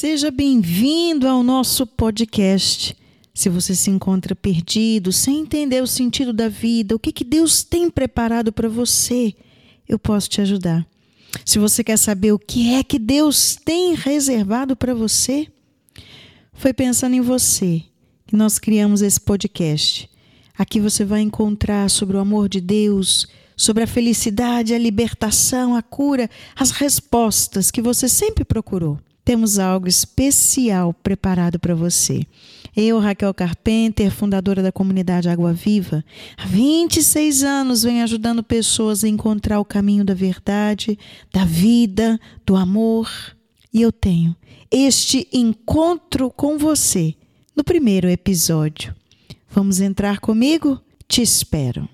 Seja bem-vindo ao nosso podcast. Se você se encontra perdido, sem entender o sentido da vida, o que, que Deus tem preparado para você, eu posso te ajudar. Se você quer saber o que é que Deus tem reservado para você, foi pensando em você que nós criamos esse podcast. Aqui você vai encontrar sobre o amor de Deus, sobre a felicidade, a libertação, a cura, as respostas que você sempre procurou temos algo especial preparado para você. Eu, Raquel Carpenter, fundadora da comunidade Água Viva, há 26 anos venho ajudando pessoas a encontrar o caminho da verdade, da vida, do amor. E eu tenho este encontro com você no primeiro episódio. Vamos entrar comigo? Te espero.